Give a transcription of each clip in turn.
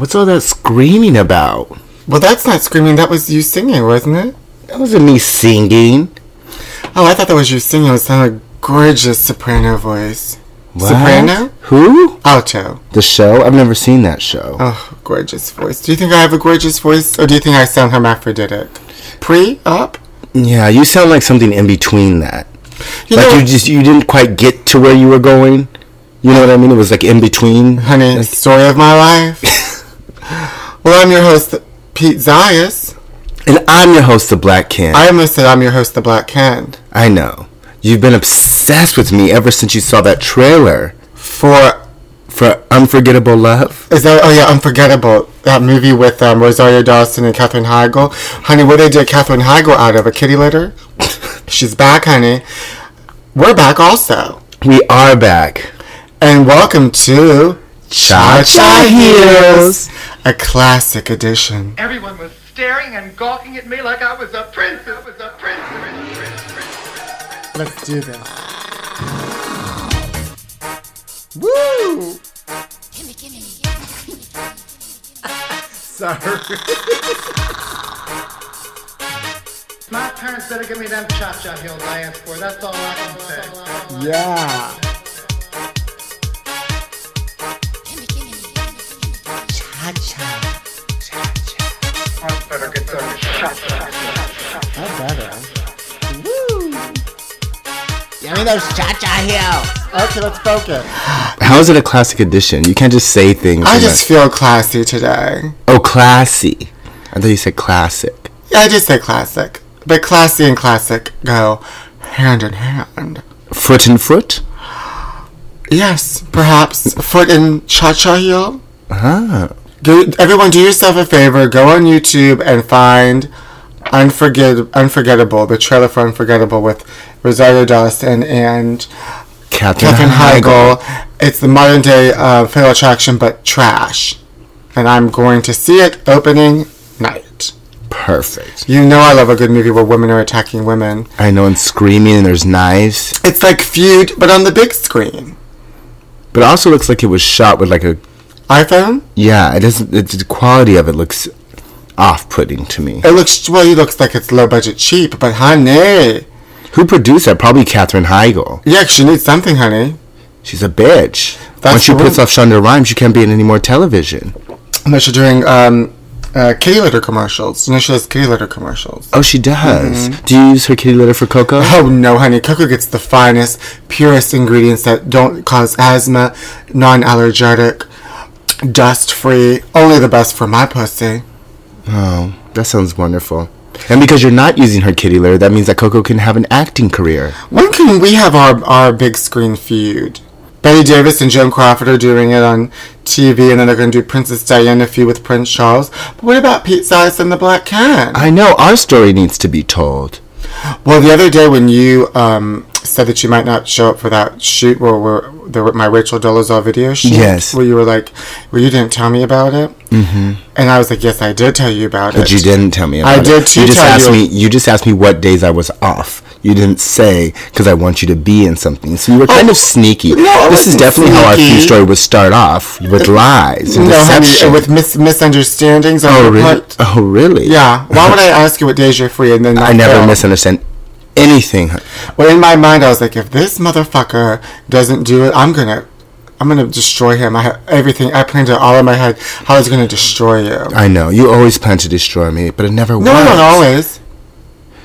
What's all that screaming about? Well, that's not screaming. That was you singing, wasn't it? That wasn't me singing. Oh, I thought that was you singing. It sounded like a gorgeous soprano voice. What? Soprano? Who? Alto. The show? I've never seen that show. Oh, gorgeous voice. Do you think I have a gorgeous voice, or do you think I sound hermaphroditic? Pre, up? Yeah, you sound like something in between that. You like know, you just you didn't quite get to where you were going. You know what I mean? It was like in between. honey, the story of my life. well, I'm your host, Pete Zayas. And I'm your host, the Black Ken. I almost said I'm your host, the Black Ken. I know. You've been obsessed with me ever since you saw that trailer For for Unforgettable Love. is that? Oh yeah, unforgettable. That movie with um, Rosario Dawson and Katherine Heigl. Honey, what they did Katherine Heigl out of a kitty litter? She's back, honey. We're back also, We are back. and welcome to Cha Cha Heels. A classic edition. Everyone was staring and gawking at me like I was a prince. I was a prince. prince, prince, prince. Let's do this. Woo! Gimme, gimme. Sorry. My parents better give me them cha-cha heels I asked for. That's all I can say. Yeah. Me those cha-cha heels. Okay, let's focus. How is it a classic edition? You can't just say things. I just a- feel classy today. oh, classy. I thought you said classic. Yeah, I just say classic. But classy and classic go hand in hand. Foot and foot. Yes, perhaps foot in cha-cha heel. Ah, Go, everyone, do yourself a favor. Go on YouTube and find Unforget- Unforgettable, the trailer for Unforgettable with Rosario Dawson and Catherine, Katherine Heigl. Heigl. It's the modern day uh, Fatal Attraction, but trash. And I'm going to see it opening night. Perfect. You know I love a good movie where women are attacking women. I know, and screaming, and there's knives. It's like Feud, but on the big screen. But it also looks like it was shot with like a iPhone? yeah. It doesn't. The quality of it looks off-putting to me. It looks, well, it looks like it's low budget cheap, but honey. Who produced that? Probably Katherine Heigl. Yeah, she needs something, honey. She's a bitch. That's Once she puts off Shonda Rhimes, she can't be in any more television. Unless you're doing um, uh, kitty litter commercials. Know, she does kitty litter commercials. Oh, she does. Mm-hmm. Do you use her kitty litter for Coco? Oh no, honey! Coco gets the finest, purest ingredients that don't cause asthma, non-allergenic, dust-free. Only the best for my pussy. Oh, that sounds wonderful. And because you're not using her kitty litter, that means that Coco can have an acting career. When can we have our our big screen feud? Bette Davis and Joan Crawford are doing it on TV, and then they're going to do Princess Diana feud with Prince Charles. But what about Pete Size and the Black Cat? I know our story needs to be told. Well, the other day when you um, said that you might not show up for that shoot where we're, were my Rachel Dolezal video shoot, Yes. where you were like, well, you didn't tell me about it, mm-hmm. and I was like, yes, I did tell you about But it. But you didn't tell me about I it. I did too You just asked you. me. You just asked me what days I was off. You didn't say because I want you to be in something. So you were kind of sneaky. Oh, no, this is definitely how our sneaky. story would start off with lies and No, honey, deception. with mis- misunderstandings oh really? part. Oh really? Yeah. Why would I ask you what days you're free and then I never misunderstand anything. Well, in my mind, I was like, if this motherfucker doesn't do it, I'm gonna. I'm gonna destroy him. I had everything. I planned it all in my head how I was gonna destroy you. I know you always plan to destroy me, but it never no, works. Don't always.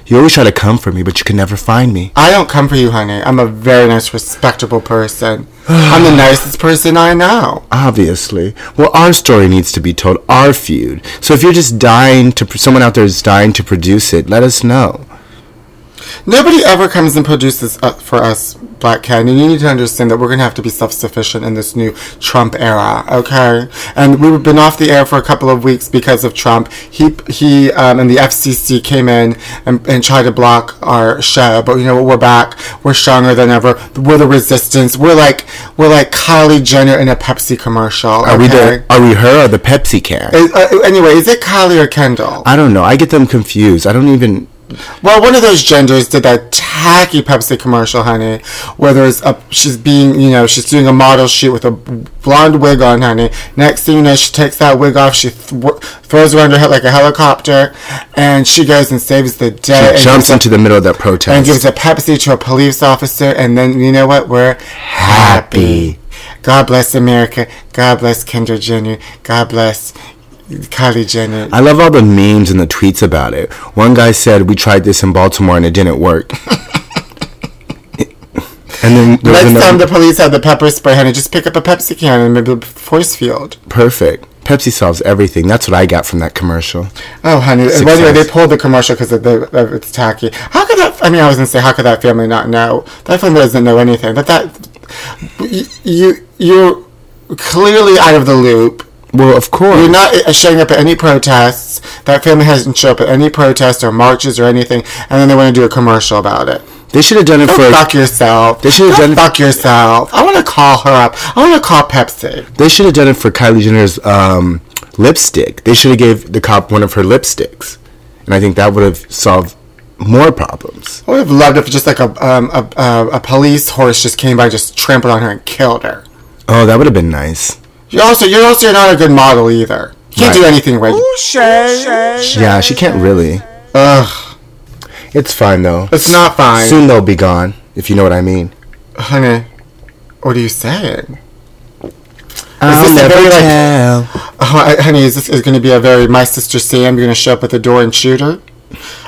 You always try to come for me, but you can never find me. I don't come for you, honey. I'm a very nice, respectable person. I'm the nicest person I know. Obviously. Well, our story needs to be told. Our feud. So if you're just dying to, someone out there is dying to produce it, let us know. Nobody ever comes and produces uh, for us, Black Cat, and you need to understand that we're going to have to be self-sufficient in this new Trump era, okay? And we've been off the air for a couple of weeks because of Trump. He he um, and the FCC came in and, and tried to block our show, but you know what? We're back. We're stronger than ever. We're the resistance. We're like we're like Kylie Jenner in a Pepsi commercial. Are we okay? the Are we her or the Pepsi can? Is- uh, anyway, is it Kylie or Kendall? I don't know. I get them confused. I don't even Well, one of those genders did that tacky Pepsi commercial, honey, where there's a she's being, you know, she's doing a model shoot with a blonde wig on, honey. Next thing you know, she takes that wig off, she th- throws around her head like a helicopter, and she goes and saves the day. and Jumps gives a- into the middle of that protest and gives a Pepsi to a police officer, and then you know what? We're happy. God bless America. God bless Kendra Jenner. God bless Kylie Jenner. I love all the memes and the tweets about it. One guy said, "We tried this in Baltimore and it didn't work." and then Next another- time the police have the pepper spray, honey, just pick up a Pepsi can and maybe a force field. perfect. Pepsi solves everything. That's what I got from that commercial. Oh, honey. Success. Well, anyway, they pulled the commercial because of the, of it's tacky. How could that? I mean, I was gonna say, how could that family not know? That family doesn't know anything. But that y- you you're clearly out of the loop. Well, of course. You're not uh, showing up at any protests. That family hasn't shown up at any protests or marches or anything, and then they want to do a commercial about it. They should have done it for. fuck yourself. They should've Go done- fuck yourself. I want to call her up. I want to call Pepsi. They should have done it for Kylie Jenner's um, lipstick. They should have gave the cop one of her lipsticks, and I think that would have solved more problems. I would have loved it if just like a um, a, a, a police horse just came by, just trampled on her and killed her. Oh, that would have been nice. You also, you're also not a good model either. You can't Right. do anything right. Yeah, she can't really. Ugh, It's fine though. it's not fine, Soon they'll be gone, if you know what I mean. honey. What are you saying? I'll this a never very, like- Oh, honey, is this is going to be a very my sister Sam? You're going to show up at the door and shoot her?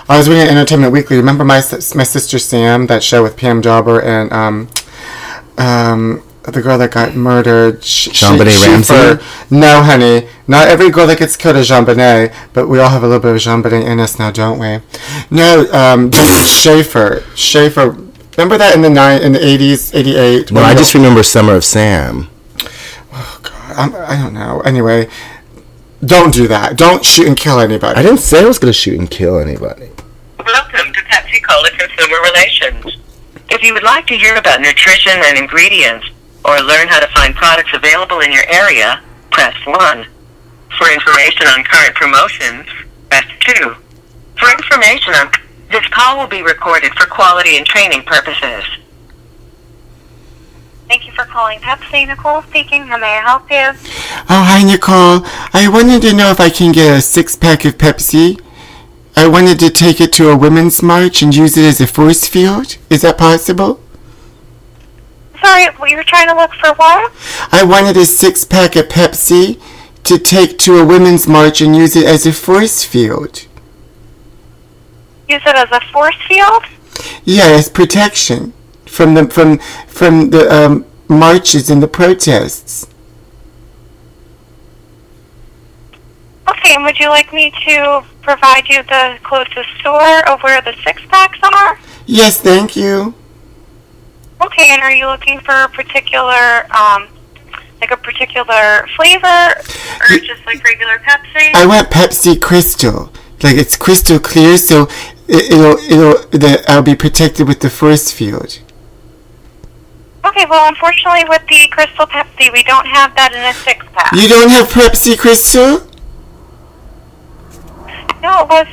I was reading Entertainment Weekly. Remember my my sister Sam? That show with Pam Dawber and um um the girl that got murdered. Sh- JonBenet Sh- Ramsey? Schaeffer. No, honey. Not every girl that gets killed is JonBenet, but we all have a little bit of JonBenet in us now, don't we? No, um, Schaeffer. Schaeffer. Remember that in the nine in the eighties, eighty eight. Well, I just remember Summer of Sam. I'm, I don't know. Anyway, don't do that. Don't shoot and kill anybody. I didn't say I was gonna shoot and kill anybody. Welcome to Pepsi Cola Consumer Relations. If you would like to hear about nutrition and ingredients or learn how to find products available in your area, press 1. For information on current promotions, press 2. For information on this call will be recorded for quality and training purposes. Thank you for calling Pepsi. Nicole speaking. How may I help you? Oh, hi, Nicole. I wanted to know if I can get a six pack of Pepsi. I wanted to take it to a women's march and use it as a force field. Is that possible? Sorry, you were trying to look for what? I wanted a six pack of Pepsi to take to a women's march and use it as a force field. Use it as a force field? Yeah, as protection from the from from the um, marches and the protests. Okay, and would you like me to provide you the closest store of where the six packs are? Yes, thank you. Okay, and are you looking for a particular, um, like a particular flavor, or just like regular Pepsi? I want Pepsi Crystal. Like it's crystal clear, so it, it'll it'll the, I'll be protected with the force field. Okay, well, unfortunately, with the Crystal Pepsi, we don't have that in a six pack. You don't have Pepsi Crystal? No, it was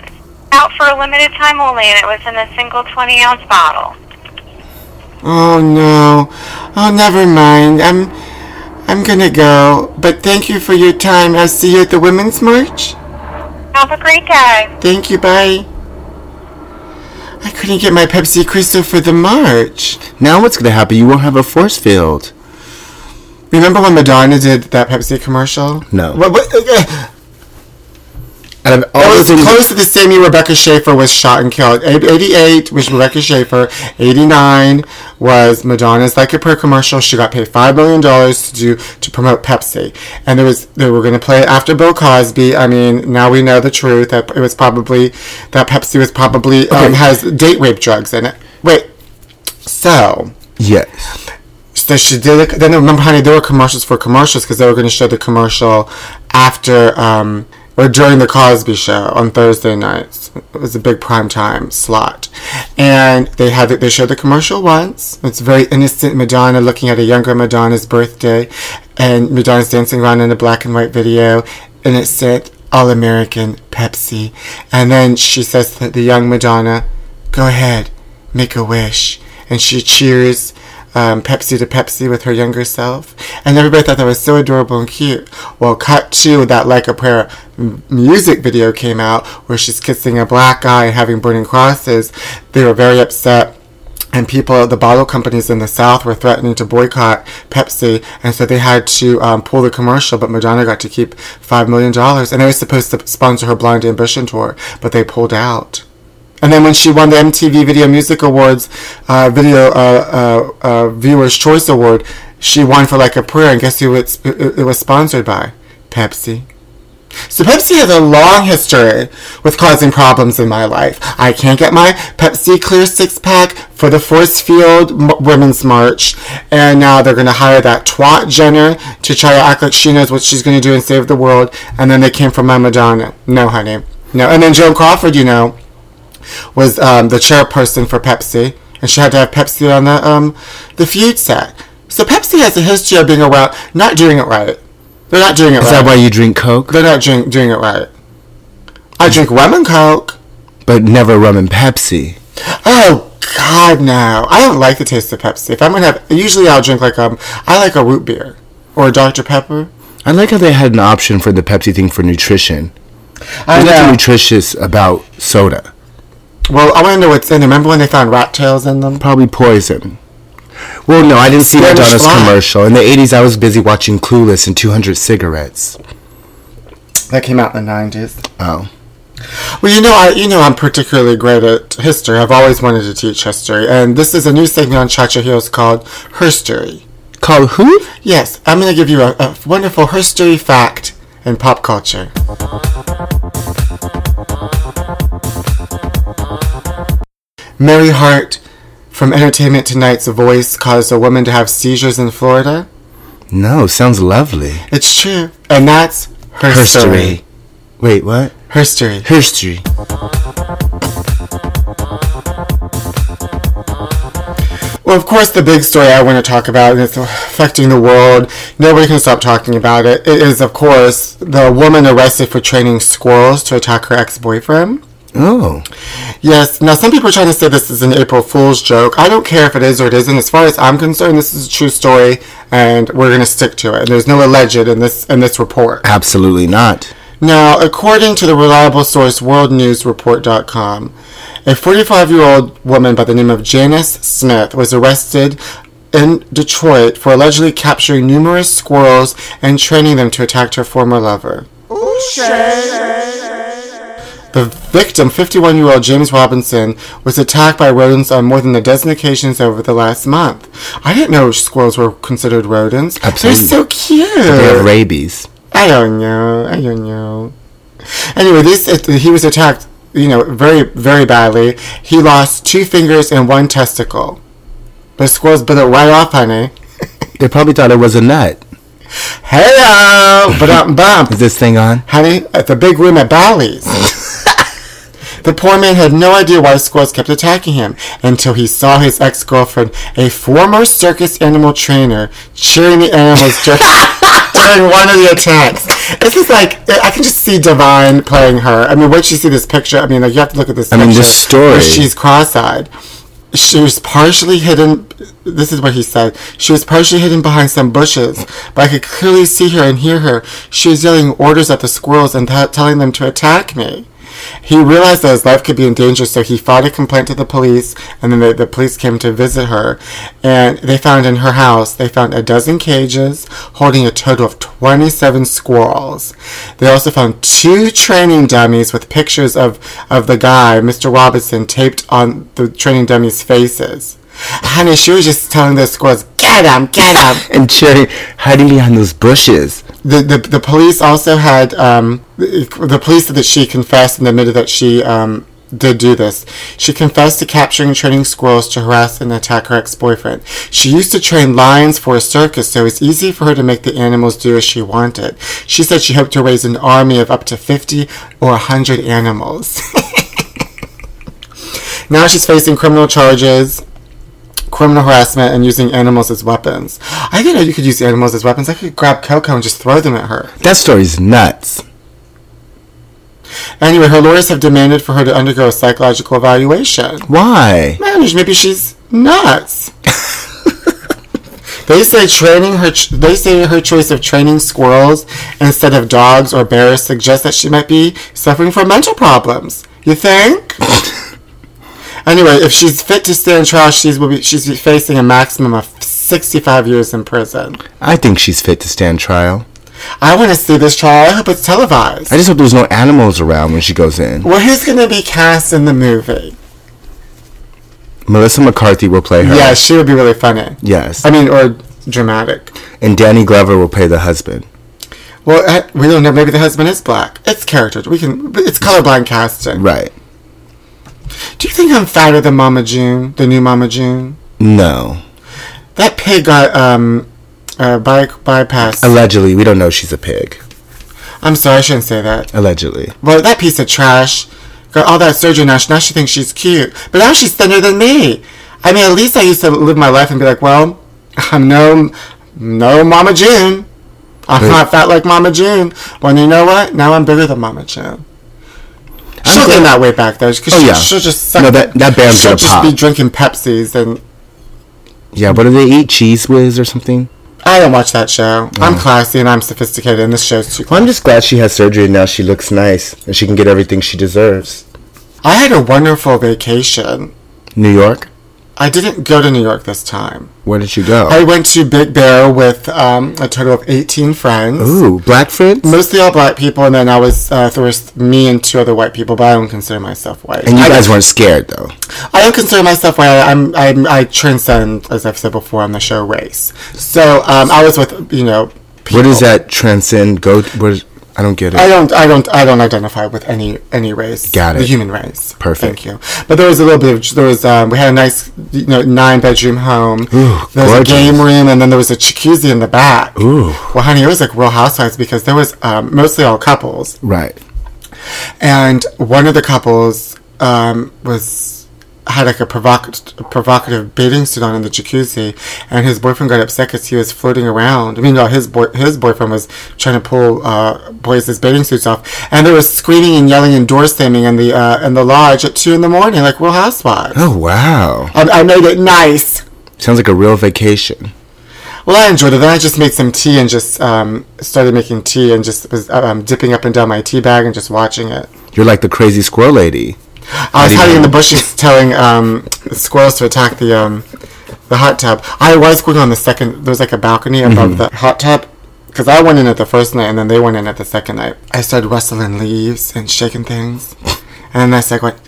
out for a limited time only, and it was in a single 20 ounce bottle. Oh no. Oh, never mind. I'm I'm gonna go. But thank you for your time. I'll see you at the women's march. Have a great day. Thank you. Bye. I couldn't get my Pepsi Crystal for the march. Now what's gonna happen? You won't have a force field. Remember when Madonna did that Pepsi commercial? No. What, what, uh, all It the was close to the same year Rebecca Schaeffer was shot and killed. 88 was Rebecca Schaeffer. 89 was Madonna's Like a Prayer commercial. She got paid $5 million to do to promote Pepsi. And there was they were going to play it after Bill Cosby. I mean, now we know the truth. That it was probably, that Pepsi was probably, um, has date rape drugs in it. Wait. So, yes. so she did it. Then remember, honey, there were commercials for commercials because they were going to show the commercial after um, or during the Cosby Show on Thursday nights. It was a big prime time slot, and they had the, they showed the commercial once. It's very innocent Madonna looking at a younger Madonna's birthday, and Madonna's dancing around in a black and white video, and it said. All American Pepsi. And then she says to the young Madonna, Go ahead, make a wish. And she cheers um, Pepsi to Pepsi with her younger self. And everybody thought that was so adorable and cute. Well, cut to that Like a Prayer music video came out where she's kissing a black guy and having burning crosses. They were very upset and people, the bottle companies in the South were threatening to boycott Pepsi, and so they had to um, pull the commercial. But Madonna got to keep five million dollars, and they were supposed to sponsor her Blond Ambition tour, but they pulled out. And then when she won the MTV Video Music Awards, uh, Video uh, uh, uh, Viewers Choice Award, she won for Like a Prayer, and guess who it, it was sponsored by? Pepsi. So Pepsi has a long history with causing problems in my life. I can't get my Pepsi Clear six pack for the Force Field M- Women's March, and now they're going to hire that twat Jenner to try to act like she knows what she's going to do and save the world. And then they came for my Madonna. No, honey, no. And then Joan Crawford, you know, was um, the chairperson for Pepsi, and she had to have Pepsi on the um, the feud set. So Pepsi has a history of being around, not doing it right. They're not doing it Is right. that why you drink Coke? They're not drink, doing it right. I drink rum and coke. But never rum and Pepsi. Oh God, no! I don't like the taste of Pepsi. If I'm gonna have, usually I'll drink like um, I like a root beer or a Dr Pepper. I like how they had an option for the Pepsi thing for nutrition. I There's nothing know. nutritious about soda. Well, I want to know what's in. it. Remember when they found rat tails in them? Probably poison. Well, no, I didn't see Spanish Madonna's commercial. In the 80s, I was busy watching Clueless and 200 Cigarettes. That came out in the nineties. Oh. Well, you know, I you know I'm particularly great at history. I've always wanted to teach history, and this is a new segment on Chacha Heels called Herstory. Called who? Yes, I'm going to give you a, a wonderful herstory fact in pop culture. Mary Hart from Entertainment Tonight's Voice caused a woman to have seizures in Florida. No, sounds lovely. It's true. And that's her story. Wait, what? Her story. History. Well, of course, the big story I want to talk about, and it's affecting the world. Nobody can stop talking about it. It is, of course, the woman arrested for training squirrels to attack her ex-boyfriend. Oh. Yes. Now, some people are trying to say this is an April Fool's joke. I don't care if it is or it isn't. As far as I'm concerned, this is a true story, and we're going to stick to it. And there's no alleged in this in this report. Absolutely not. Now, according to the reliable source WorldNewsReport.com, a 45 year old woman by the name of Janice Smith was arrested in Detroit for allegedly capturing numerous squirrels and training them to attack her former lover. The victim, 51 year old James Robinson, was attacked by rodents on more than a dozen occasions over the last month. I didn't know squirrels were considered rodents. Absolutely. They're so cute. They have rabies. I don't know. I don't know. Anyway, this he was attacked, you know, very very badly. He lost two fingers and one testicle. The squirrels bit it right off, honey. They probably thought it was a nut. Hello, but um, bump, Is this thing on? honey, at the big room at Bally's. The poor man had no idea why squirrels kept attacking him until he saw his ex-girlfriend, a former circus animal trainer, cheering the animals during, during one of the attacks. This is like I can just see Divine playing her. I mean, once you see this picture, I mean, like you have to look at this. I mean, this story- she's cross-eyed. She was partially hidden. This is what he said. She was partially hidden behind some bushes, but I could clearly see her and hear her. She was yelling orders at the squirrels and t- telling them to attack me. He realized that his life could be in danger, so he filed a complaint to the police, and then the, the police came to visit her. And they found in her house, they found a dozen cages holding a total of 27 squirrels. They also found two training dummies with pictures of, of the guy, Mr. Robinson, taped on the training dummies' faces. Honey, she was just telling the squirrels, get him, get him. And cheering, hiding behind those bushes. The, the the police also had um, the, police said that she confessed and admitted that she um, did do this. She confessed to capturing and training squirrels to harass and attack her ex-boyfriend. She used to train lions for a circus, so it was easy for her to make the animals do as she wanted. She said she hoped to raise an army of up to 50 or 100 animals. now she's facing criminal charges criminal harassment and using animals as weapons. I didn't know you could use animals as weapons. I could grab Coco and just throw them at her. That story's nuts. Anyway, her lawyers have demanded for her to undergo a psychological evaluation. Why? Man, maybe she's nuts. they say training her. Ch- they say her choice of training squirrels instead of dogs or bears suggests that she might be suffering from mental problems. You think? anyway, if she's fit to stand trial, she's will be she's be facing a maximum of sixty-five years in prison. I think she's fit to stand trial. I want to see this trial. I hope it's televised. I just hope there's no animals around when she goes in. well, who's going to be cast in the movie? Melissa McCarthy will play her. Yeah, she would be really funny. Yes. I mean, or dramatic. And Danny Glover will play the husband. Well, I, we don't know. Maybe the husband is black. It's character. We can. It's colorblind casting. Right. Do you think I'm fatter than Mama June, the new Mama June? No. That pig got um, uh, by, bypass. Allegedly, we don't know she's a pig. I'm sorry, I shouldn't say that. Allegedly. Well, that piece of trash got all that surgery now. Now she thinks she's cute, but now she's thinner than me. I mean, at least I used to live my life and be like, well, I'm no, no Mama June. I'm Right. not fat like Mama June. Well, you know what? Now I'm bigger than Mama June. She'll gain that weight back though, because Oh, she, yeah. she'll just suck. No, that- that band's She'll gonna just pop. be drinking Pepsis, and Yeah, what do they eat? Cheez Whiz or something? I don't watch that show. I'm oh. classy and I'm sophisticated, and this show's too. Well, I'm just glad she has surgery and now she looks nice and she can get everything she deserves. I had a wonderful vacation. New York? I didn't go to New York this time. Where did you go? I went to Big Bear with um, a total of 18 friends. Ooh, black friends? Mostly all black people, and then I was uh, there was me and two other white people, but I don't consider myself white. And you I, guys weren't scared though. I don't consider myself white. I'm, I'm I transcend, as I've said before on the show, race. So um, I was with you know. Where does that transcend go? Where, I don't get it. I don't, I don't, I don't identify with any any race. Got it. The human race. Perfect. Thank you. But there was a little bit of there was um, we had a nice you know nine bedroom home. Ooh, there was gorgeous. a game room and then there was a jacuzzi in the back. Ooh. Well, honey, it was like Real Housewives because there was um, mostly all couples, Right. and one of the couples um, was had like a provocative provocative bathing suit on in the jacuzzi, and his boyfriend got upset because he was floating around. I mean, no, his boy his boyfriend was trying to pull uh, boys' bathing suits off, and there was screaming and yelling and door slamming in the uh, in the lodge at two in the morning, like Real Housewives. Oh wow. I, I made it nice. Sounds like a real vacation. Well, I enjoyed it. Then I just made some tea and just um, started making tea and just was um, dipping up and down my tea bag and just watching it. You're like the crazy squirrel lady. I was hiding in the bushes telling um, squirrels to attack the um, the hot tub. I was going on the second. There was like a balcony above Mm-hmm. the hot tub. Because I went in at the first night and then they went in at the second night. I started rustling leaves and shaking things. And then I started going.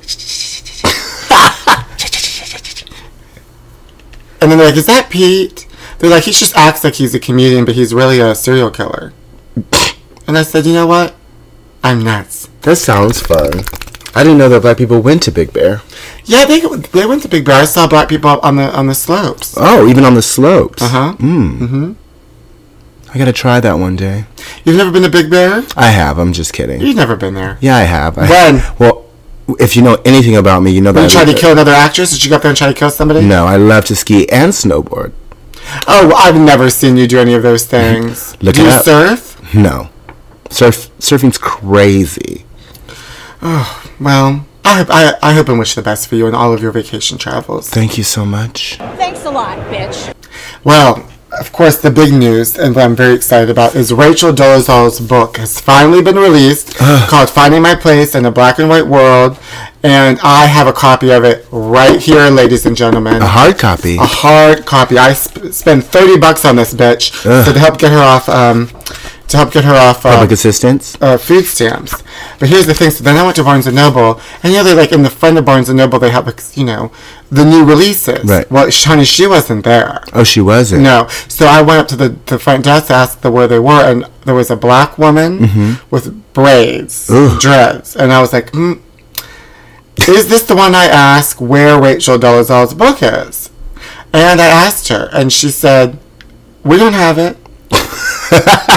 and then they're like, is that Pete? They're like, he just acts like he's a comedian, but he's really a serial killer. And I said, you know what? I'm nuts. That sounds fun. I didn't know that black people went to Big Bear. Yeah, they they went to Big Bear. I saw black people on the on the slopes. Oh, even on the slopes. Uh huh. Mm. Mm-hmm. I gotta try that one day. You've never been to Big Bear? I have. I'm just kidding. You've never been there. Yeah, I have. I When? Well, if you know anything about me, you know that. You I tried to kill another actress? Did you go up there and try to kill somebody? No, I love to ski and snowboard. Oh, well, I've never seen you do any of those things. Look do you up. surf? No, surf surfing's crazy. Oh, well, I hope I, I hope and wish the best for you and all of your vacation travels. Thank you so much. Thanks a lot, bitch. Well, of course, the big news, and what I'm very excited about, is Rachel Dolezal's book has finally been released called Finding My Place in a Black and White World. And I have a copy of it right here, ladies and gentlemen. A hard copy. A hard copy. I sp- spent 30 bucks on this bitch Ugh. so to help get her off, um, to help get her off, uh, Public assistance. uh, food stamps. But here's the thing. So then I went to Barnes and Noble, and you know, they're like in the front of Barnes and Noble, they have, like, you know, the new releases. Right. Well, honey, she wasn't there. Oh, she wasn't. No. So I went up to the, the front desk, asked the, where they were, and there was a black woman with braids, Ugh. dreads, and I was like, hmm, "Is this the one I asked where Rachel Dolezal's book is?" And I asked her, and she said, "We don't have it."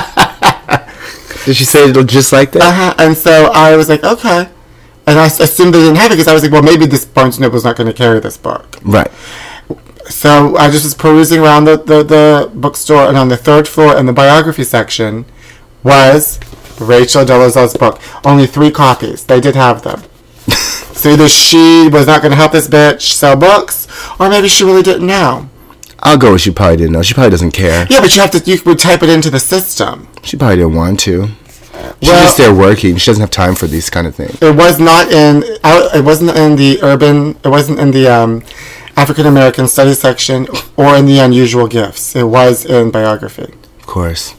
Did she say it just like that? Uh-huh. And so I was like, "Okay." And I assumed they didn't have it because I was like, well, maybe this Barnes Noble's not going to carry this book. Right. So I just was perusing around the, the, the bookstore, and on the third floor in the biography section was Rachel Dolezal's book. Only three copies. They did have them. so either she was not going to help this bitch sell books, or maybe she really didn't know. I'll go with she probably didn't know. She probably doesn't care. Yeah, but you have to. You would type it into the system. She probably didn't want to. She's Well- just there working. She doesn't have time for these kind of things. It was not in. It wasn't in the urban. It wasn't in the um, African American Studies section or in the unusual gifts. It was in biography. Of course.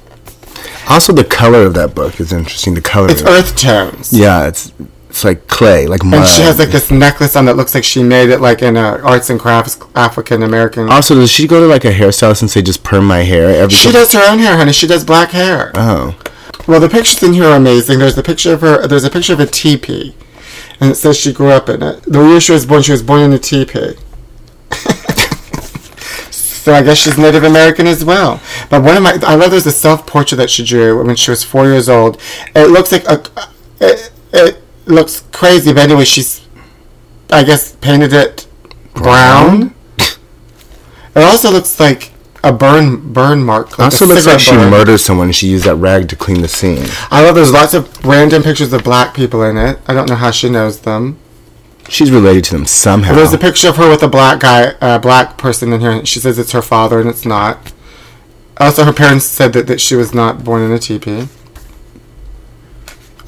Also, the color of that book is interesting. The color. It's earth tones. Yeah, it's it's like clay, like mud. And she has like this necklace on that looks like she made it like in a arts and crafts African American. Also, does she go to like a hairstylist and say just perm my hair every? She does her own hair, honey. She does black hair. Oh, Well, the pictures in here are amazing. There's the picture of her. There's a picture of a teepee, and it says she grew up in it. The year she was born, she was born in a teepee. so I guess she's Native American as well. But one of my, I love. There's a self portrait that she drew when she was four years old. It looks like a, it, it looks crazy, but anyway, she's, I guess, painted it brown. It also looks like a burn burn mark. Like also looks like she burn. murdered someone. and She used that rag to clean the scene. I love there's lots of random pictures of black people in it. I don't know how she knows them. She's related to them somehow. There's a picture of her with a black guy, a black person in here. and She says it's her father, and it's not. Also, her parents said that, that she was not born in a teepee.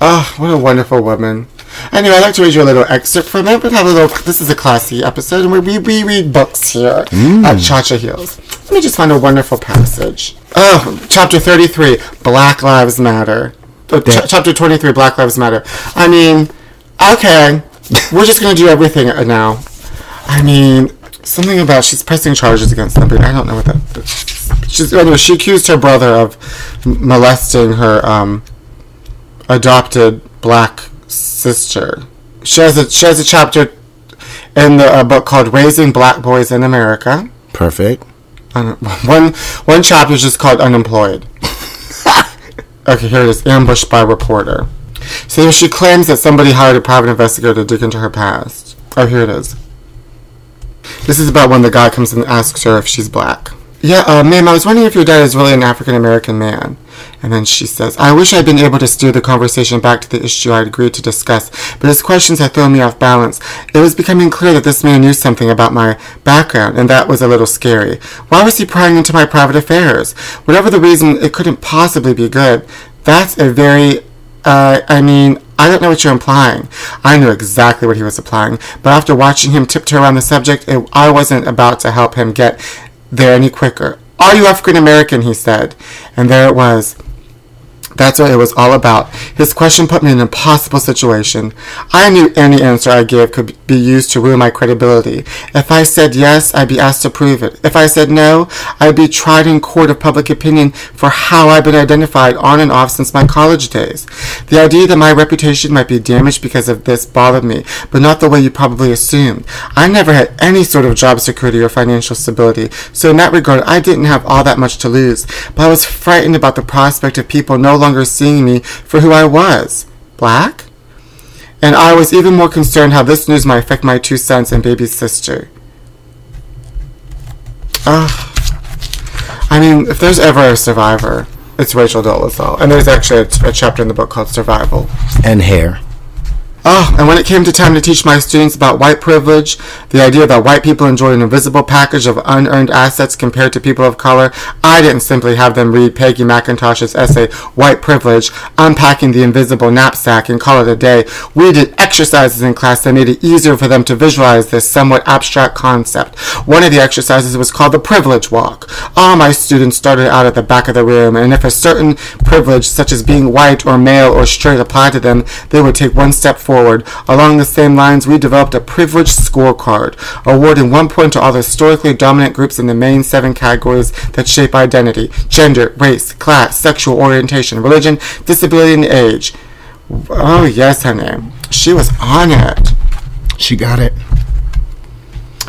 Oh, what a wonderful woman. Anyway, I'd like to read you a little excerpt from it, but have a little. This is a classy episode, and we, we, read books here at Cha Cha Heels. Let me just find a wonderful passage. Oh, chapter 33 Black Lives Matter. Uh, ch- chapter 23 Black Lives Matter. I mean, okay, we're just going to do everything now. I mean, something about she's pressing charges against somebody. I don't know what that. She's anyway. She accused her brother of molesting her um, adopted black sister. She has a she has a chapter in the uh, book called "Raising Black Boys in America." Perfect. One one chapter is just called "Unemployed." okay, here it is: ambushed by reporter. So she claims that somebody hired a private investigator to dig into her past. Oh, here it is. This is about when the guy comes and asks her if she's black. Yeah, uh, ma'am, I was wondering if your dad is really an African American man. And then she says, I wish I'd been able to steer the conversation back to the issue I'd agreed to discuss, but his questions had thrown me off balance. It was becoming clear that this man knew something about my background, and that was a little scary. Why was he prying into my private affairs? Whatever the reason, it couldn't possibly be good. That's a very uh, I mean, I don't know what you're implying. I knew exactly what he was implying, but after watching him tiptoe around the subject, it, I wasn't about to help him get there any quicker. Are you African American? He said. And there it was. That's what it was all about. His question put me in an impossible situation. I knew any answer I gave could be used to ruin my credibility. If I said yes, I'd be asked to prove it. If I said no, I'd be tried in court of public opinion for how I've been identified on and off since my college days. The idea that my reputation might be damaged because of this bothered me, but not the way you probably assumed. I never had any sort of job security or financial stability, so in that regard, I didn't have all that much to lose. But I was frightened about the prospect of people no longer seeing me for who I was. Black? And I was even more concerned how this news might affect my two sons and baby sister. Ugh. I mean, if there's ever a survivor, it's Rachel Dolezal. And there's actually a, a chapter in the book called Survival. And hair. Oh, and when it came to time to teach my students about white privilege, the idea that white people enjoy an invisible package of unearned assets compared to people of color, I didn't simply have them read Peggy McIntosh's essay, White Privilege, Unpacking the Invisible Knapsack, and call it a day. We did exercises in class that made it easier for them to visualize this somewhat abstract concept. One of the exercises was called the Privilege Walk. All my students started out at the back of the room, and if a certain privilege, such as being white or male or straight, applied to them, they would take one step forward. Along the same lines, we developed a privileged scorecard, awarding one point to all the historically dominant groups in the main seven categories that shape identity gender, race, class, sexual orientation, religion, disability, and age. Oh, yes, honey. She was on it. She got it.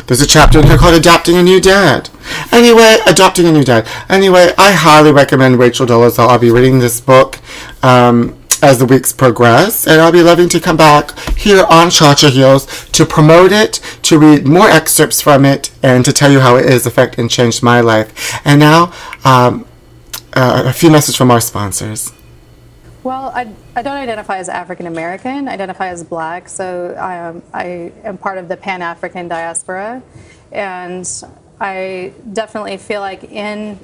There's a chapter in here called Adopting a New Dad. Anyway, Adopting a New Dad. Anyway, I highly recommend Rachel Dolezal. I'll be reading this book um, as the weeks progress, and I'll be loving to come back here on Cha Cha Heels to promote it, to read more excerpts from it, and to tell you how it has affected and changed my life. And now, um, uh, a few messages from our sponsors. Well, I, I don't identify as African American. I identify as black. So I am, I am part of the Pan African diaspora. And I definitely feel like in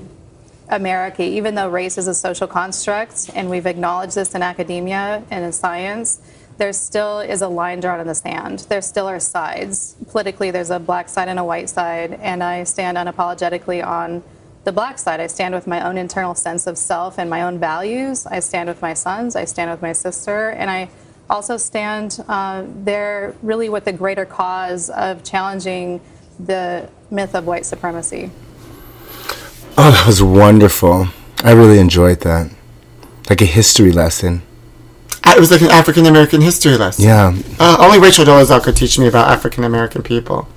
America, even though race is a social construct, and we've acknowledged this in academia and in science, there still is a line drawn in the sand. There still are sides. Politically, there's a black side and a white side, and I stand unapologetically on the black side. I stand with my own internal sense of self and my own values. I stand with my sons. I stand with my sister, and I also stand uh, there really with the greater cause of challenging the myth of white supremacy. Oh, that was wonderful. I really enjoyed that. Like a history lesson. It was like an African American history lesson. Yeah. Uh, only Rachel Dolezal could teach me about African American people.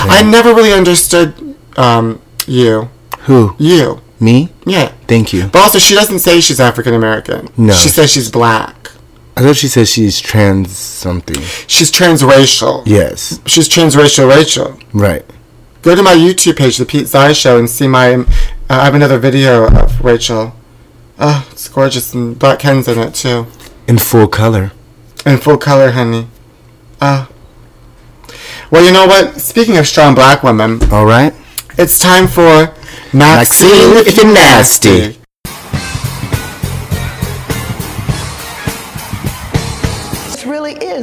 I never really understood um, you. Who? You. Me? Yeah. Thank you. But also, she doesn't say she's African American. No. She says she's black. I thought she said she's trans something. She's transracial. Yes. She's transracial Rachel. Right. Go to my YouTube page, The Pete Zai Show, and see my. Uh, I have another video of Rachel. Oh, it's gorgeous, and Black Ken's in it too. In full color. In full color, honey. Ah. well, you know what? Speaking of strong black women, All right. it's time for Maxine, Maxine, if you're nasty. This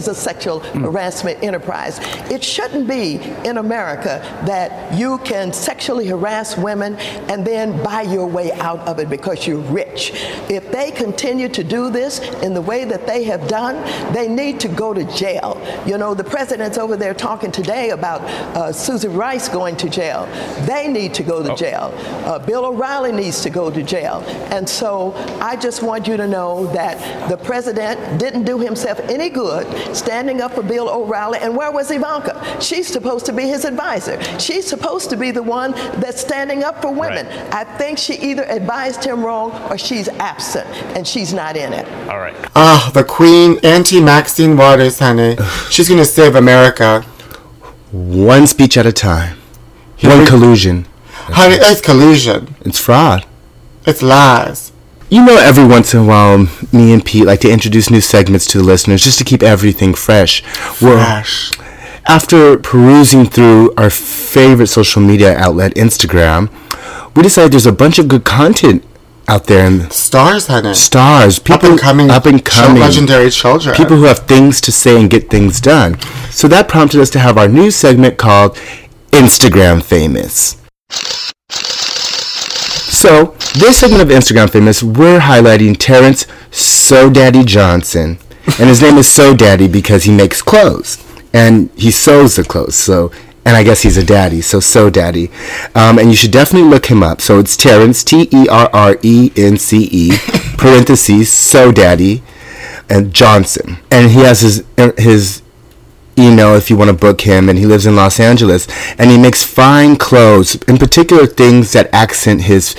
a sexual harassment enterprise. It shouldn't be in America that you can sexually harass women and then buy your way out of it because you're rich. If they continue to do this in the way that they have done, they need to go to jail. You know, the president's over there talking today about uh, Susan Rice going to jail. They need to go to jail. Uh, Bill O'Reilly needs to go to jail. And so I just want you to know that the president didn't do himself any good standing up for Bill O'Reilly. And where was Ivanka? She's supposed to be his advisor. She's supposed to be the one that's standing up for women. I think she either advised him wrong or she's absent and she's not in it. All right. Ah, the Queen, Auntie Maxine Waters, honey. She's gonna save America. One speech at a time. Here One we- collusion. Honey, it's collusion. It's fraud. It's lies. You know, every once in a while, me and Pete like to introduce new segments to the listeners just to keep everything fresh. Well, Fresh. after perusing through our favorite social media outlet, Instagram, we decided there's a bunch of good content out there and Stars, honey. stars, people up and coming, up and coming, legendary children. people who have things to say and get things done. So that prompted us to have our new segment called Instagram Famous. So, this segment of Instagram Famous, we're highlighting Terrence So Daddy Johnson. And his name is So Daddy because he makes clothes. And he sews the clothes. So, and I guess he's a daddy, so So Daddy. Um, and you should definitely look him up. So it's Terrence, T E R R E N C E, parentheses, So Daddy, and Johnson. And he has his, his email if you want to book him and he lives in Los Angeles and he makes fine clothes in particular things that accent his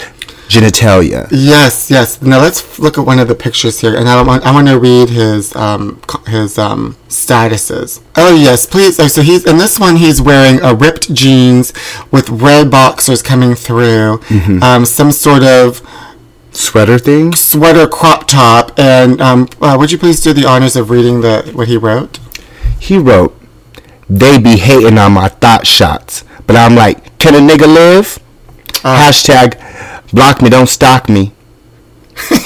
genitalia Yes, yes. Now let's look at one of the pictures here, and I want I want to read his um his um statuses. Oh yes, please. Oh, so he's in this one. He's wearing a ripped jeans with red boxers coming through, Mm-hmm. um, some sort of sweater thing sweater crop top, and um, uh, would you please do the honors of reading the what he wrote? He wrote they be hating on my thought shots but i'm like can a nigga live uh. hashtag block me don't stalk me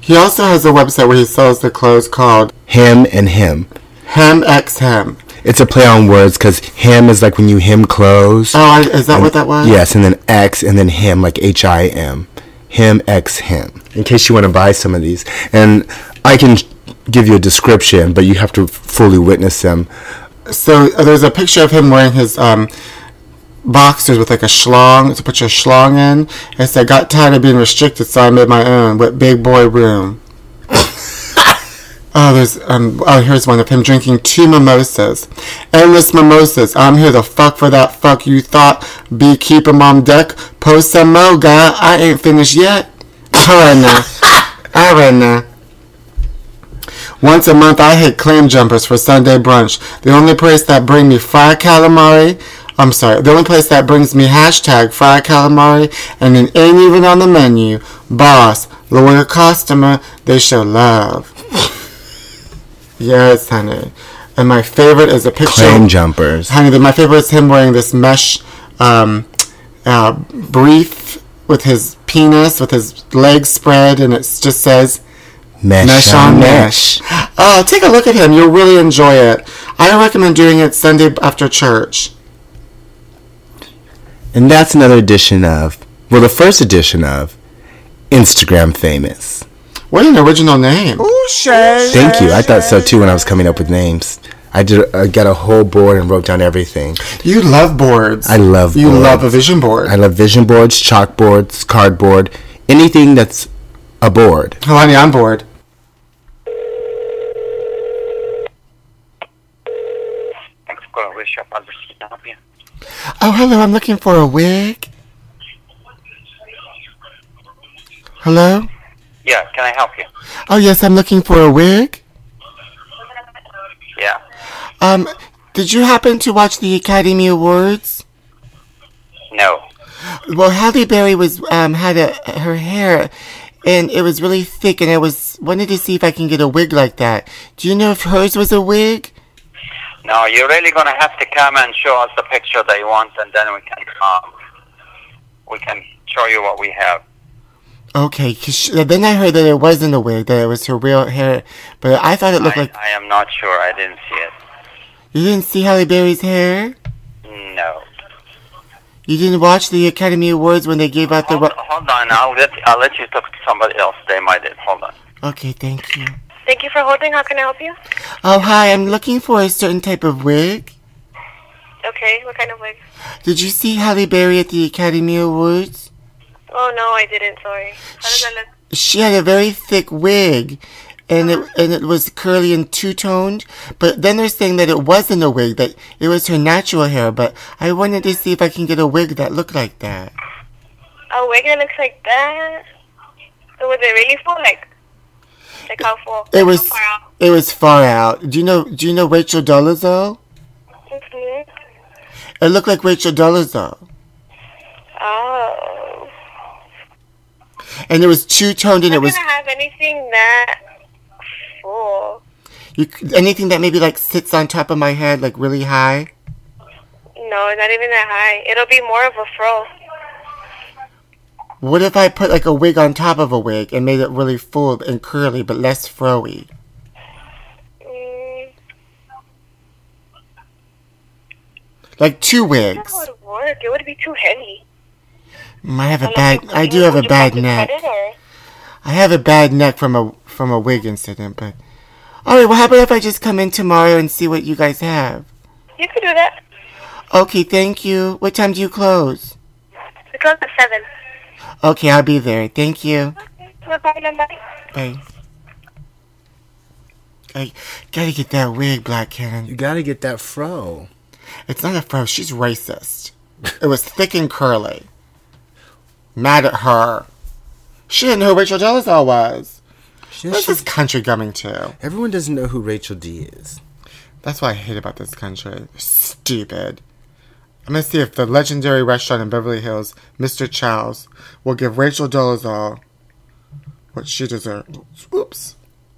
He also has a website where he sells the clothes called him and him Him X Him. it's a play on words because him is like when you hem clothes Oh, I, is that what that was? Yes, and then X, and then him, like H I M. Him, X, him. In case you want to buy some of these. And I can give you a description, but you have to fully witness them. So uh, there's a picture of him wearing his um, boxers with like a schlong to put your schlong in. It said, "Got tired of being restricted, so I made my own with big boy room." oh, there's um. Oh, here's one of him drinking two mimosas, endless mimosas. I'm here to fuck for that fuck you thought. Be keeping on deck. Post some mo, guy. I ain't finished yet. All right now. All right now. Once a month, I hit clam jumpers for Sunday brunch. The only place that bring me fried calamari, I'm sorry. The only place that brings me hashtag fried calamari and it ain't even on the menu. Boss, lower customer, they show love. yes, honey. And my favorite is a picture. Clam jumpers. Honey, my favorite is him wearing this mesh um, uh, brief with his penis, with his legs spread, and it just says Mesh, mesh on mesh. Oh, take a look at him. You'll really enjoy it. I recommend doing it Sunday after church. And that's another edition of, well, the first edition of Instagram Famous. What an original name. Ooh, Shay. Thank you. I thought so too when I was coming up with names. I did. I got a whole board and wrote down everything. You love boards. I love. Boards. You boards. love a vision board. I love vision boards, chalkboards, cardboard, anything that's a board. Oh, honey, I'm bored. Thanks for calling Wish Shop. Albert, can I help you? Oh, hello. I'm looking for a wig. Hello? Yeah, can I help you? Oh, yes, I'm looking for a wig. Yeah. Um, did you happen to watch the Academy Awards? No. Well, Halle Berry was um had a her hair, and it was really thick, and I was wanted to see if I can get a wig like that. Do you know if hers was a wig? No, you're really gonna have to come and show us the picture that you want, and then we can um, we can show you what we have. Okay, 'cause sh then I heard that it wasn't a wig, that it was her real hair, but I thought it looked I, like I am not sure. I didn't see it. you didn't see Halle Berry's hair. No. You didn't watch the Academy Awards when they gave out the. Hold, hold on. I'll let I'll let you talk to somebody else. They might. Hold on. okay, thank you. Thank you for holding. How can I help you? Oh, hi. I'm looking for a certain type of wig. Okay, what kind of wig? Did you see Halle Berry at the Academy Awards? Oh no, I didn't. Sorry. How does that look? She had a very thick wig, and it and it was curly and two toned. But then they're saying that it wasn't a wig; that it was her natural hair. But I wanted to see if I can get a wig that looked like that. A wig that looks like that? So was it really full? Like, like how full? It was far out? it was far out. Do you know Do you know Rachel Dolezal? Mhm. It looked like Rachel Dolezal, Oh. and it was two toned, and it was gonna have anything that full. you, anything that maybe like sits on top of my head, like really high. No, not even that high. It'll be more of a fro. What if I put like a wig on top of a wig and made it really full and curly, but less froey? Mm, Like two that wigs. would work. It would be too heavy. I have a bad. I do have a bad neck. cut it, or- I have a bad neck from a from a wig incident, but all right. Well, how about if I just come in tomorrow and see what you guys have? You could do that. Okay, thank you. What time do you close? We close at seven. Okay, I'll be there. Thank you. Problem. Bye. Bye. I gotta get that wig, Black Cannon. You gotta get that fro. It's not a fro. She's racist. It was thick and curly. Mad at her. She didn't know who Rachel Dolezal was. Where's this country coming to? Everyone doesn't know who Rachel D is. That's what I hate about this country. Stupid. I'm gonna see if the legendary restaurant in Beverly Hills, Mr. Chow's, will give Rachel Dolezal what she deserves. Oops.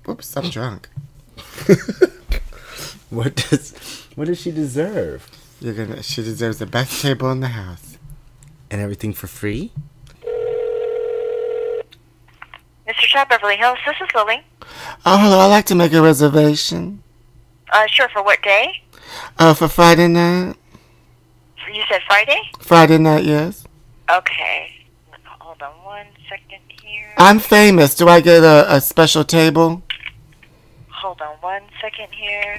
Oops, I'm drunk. What does what does she deserve? You're gonna she deserves the best table in the house. And everything for free? Mr. Chow, Beverly Hills. This is Lily. Oh hello, I'd like to make a reservation. Uh, sure. For what day? Uh for Friday night. You said Friday. Friday night, yes. Okay. Hold on one second here. I'm famous. Do I get a, a special table? Hold on one second here.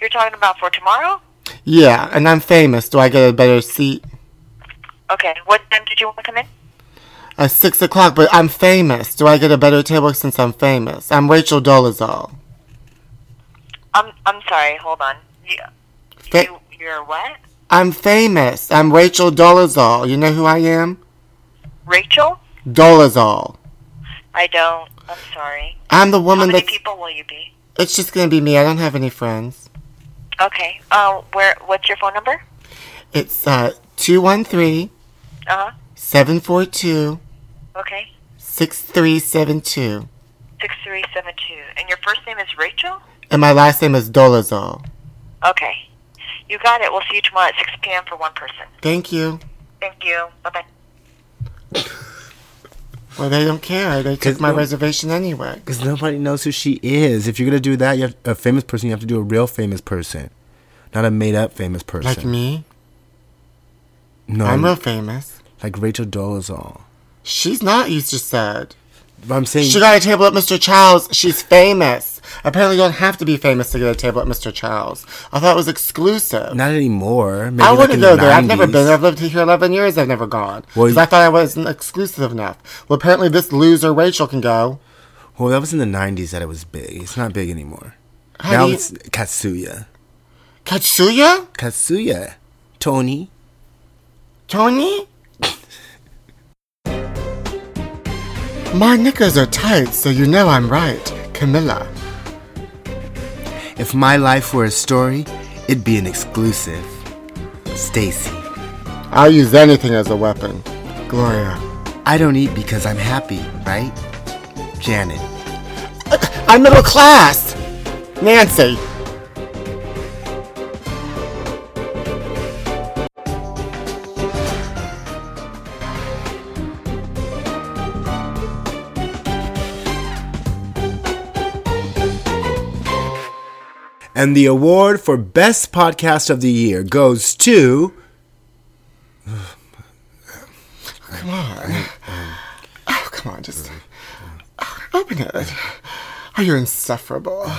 You're talking about for tomorrow? Yeah, and I'm famous. Do I get a better seat? Okay. What time did you want to come in? Uh, six o'clock, but I'm famous. Do I get a better table since I'm famous? I'm Rachel Dolezal. I'm I'm sorry. Hold on. You, Fa- you you're what? I'm famous. I'm Rachel Dolezal. You know who I am? Rachel? Dolezal. I don't. I'm sorry. I'm the woman. How woman many people will you be? It's just gonna be me. I don't have any friends. Okay. Uh, where? What's your phone number? It's uh 213 Uh huh. 742 Okay. 6372. Six three seven two. And your first name is Rachel. And my last name is Dolezal. Okay. You got it. We'll see you tomorrow at six p.m. for one person. Thank you. Thank you. Bye bye. Well, they don't care. They took 'Cause my no- reservation anyway. Because nobody knows who she is. If you're gonna do that, you have a famous person. You have to do a real famous person, not a made-up famous person. Like me? No, I'm real famous. like Rachel Dolezal. She's not, you just said. But I'm saying She got a table at Mr. Chow's. She's famous. Apparently, you don't have to be famous to get a table at Mr. Chow's. I thought it was exclusive. not anymore. Maybe I like wouldn't go the there. I've never 90s. been. I've lived here 11 years. I've never gone. Well, Because I thought I wasn't exclusive enough. Well, apparently, this loser Rachel can go. Well, that was in the '90s that it was big. It's not big anymore. How now you- it's Katsuya. Katsuya? Katsuya. Tony. Tony? My knickers are tight, so you know I'm right. Camilla. If my life were a story, it'd be an exclusive. Stacy. I'll use anything as a weapon. Gloria. I don't eat because I'm happy, right? Janet. Uh, I'm middle class. Nancy. And the award for Best Podcast of the Year goes to. Come on. Oh, come on, just open it. Oh, you're insufferable.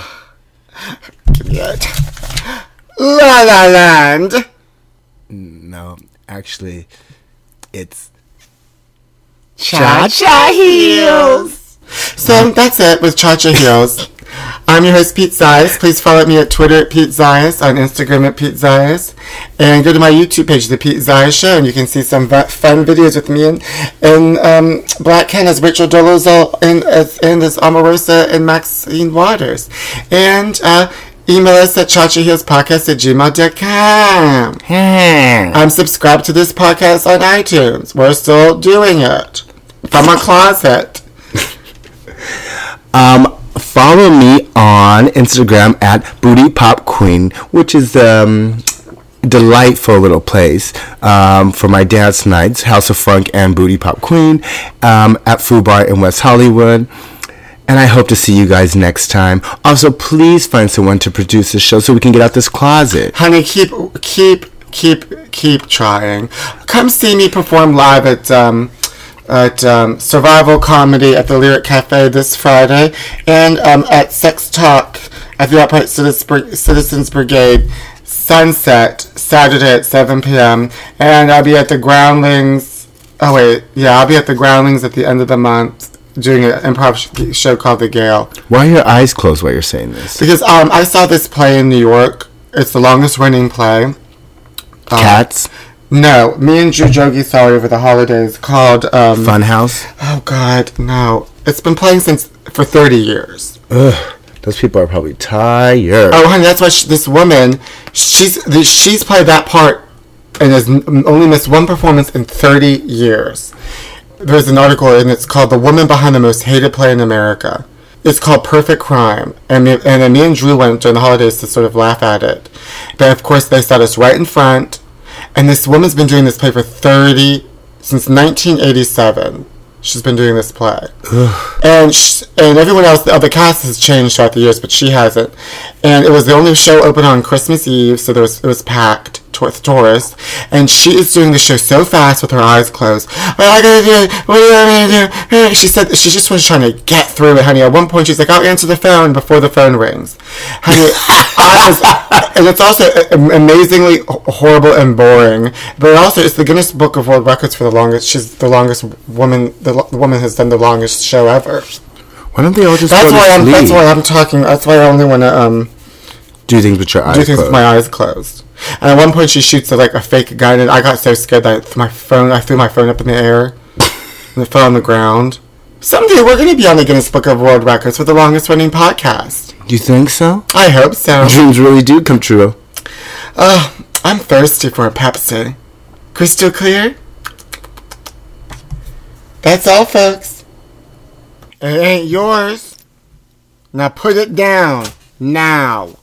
Give me it. La La Land. No, actually, it's. Cha Cha Heels. So that's it with Cha Cha Heels. I'm your host, Pete Zayas. Please follow me at Twitter at Pete Zayas, on Instagram at Pete Zayas, and go to my YouTube page, The Pete Zayas Show, and you can see some v- fun videos with me and, and um, Black Ken as Rachel Dolezal and as, and as Omarosa and Maxine Waters. And uh, email us at chachaheelspodcast at gmail.com. I'm subscribed to this podcast on iTunes. We're still doing it from a closet. Um, follow me on Instagram at Booty Pop Queen, which is um delightful little place um, for my dance nights, House of Funk and Booty Pop Queen um, at Fubar in West Hollywood. And I hope to see you guys next time. Also, please find someone to produce this show so we can get out this closet. Honey, keep keep keep keep trying. Come see me perform live at um at um, Survival Comedy at the Lyric Cafe this Friday, and um, at Sex Talk at the Upright Citizens, Brigade Sunset Saturday at 7 p.m. And I'll be at the Groundlings. Oh wait, yeah, I'll be at the Groundlings at the end of the month doing an improv sh- show called The Gale. Why are your eyes closed while you're saying this? Because um, I saw this play in New York. It's the longest running play. Um, Cats? No, me and Drew Jogi saw it over the holidays called um, Funhouse? Oh God, no! It's been playing since for thirty years. Ugh, those people are probably tired. Oh, honey, that's why sh this woman, she's the, she's played that part and has only missed one performance in thirty years. There's an article and it's called "The Woman Behind the Most Hated Play in America." It's called Perfect Crime, and me, and then me and Drew went during the holidays to sort of laugh at it. But of course, they sat us right in front, and this woman's been doing this play for thirty since 1987. She's been doing this play, and sh- and everyone else, the other cast has changed throughout the years, but she hasn't. And it was the only show open on Christmas Eve, so there was it was packed with tourists. And she is doing the show so fast with her eyes closed. What am I gonna do? What want me to do? She said she just was trying to get through it, honey. At one point, she's like, "I'll answer the phone before the phone rings." Honey, I was, and it's also amazingly horrible and boring. But also, it's the Guinness Book of World Records for the longest. She's the longest woman. The, lo- the woman has done the longest show ever. Why don't they all just That's why I'm. That's why I'm talking. That's why I only want to um Do things with your eyes do things with closed. my eyes closed. And at one point, she shoots like a fake gun, and I got so scared that I threw my phone. I threw my phone up in the air, and it fell on the ground. Someday we're going to be on the Guinness Book of World Records for the longest running podcast. Do you think so? I hope so. Dreams really do come true. Uh, I'm thirsty for a Pepsi. Crystal clear? That's all, folks. It ain't yours. Now put it down. Now.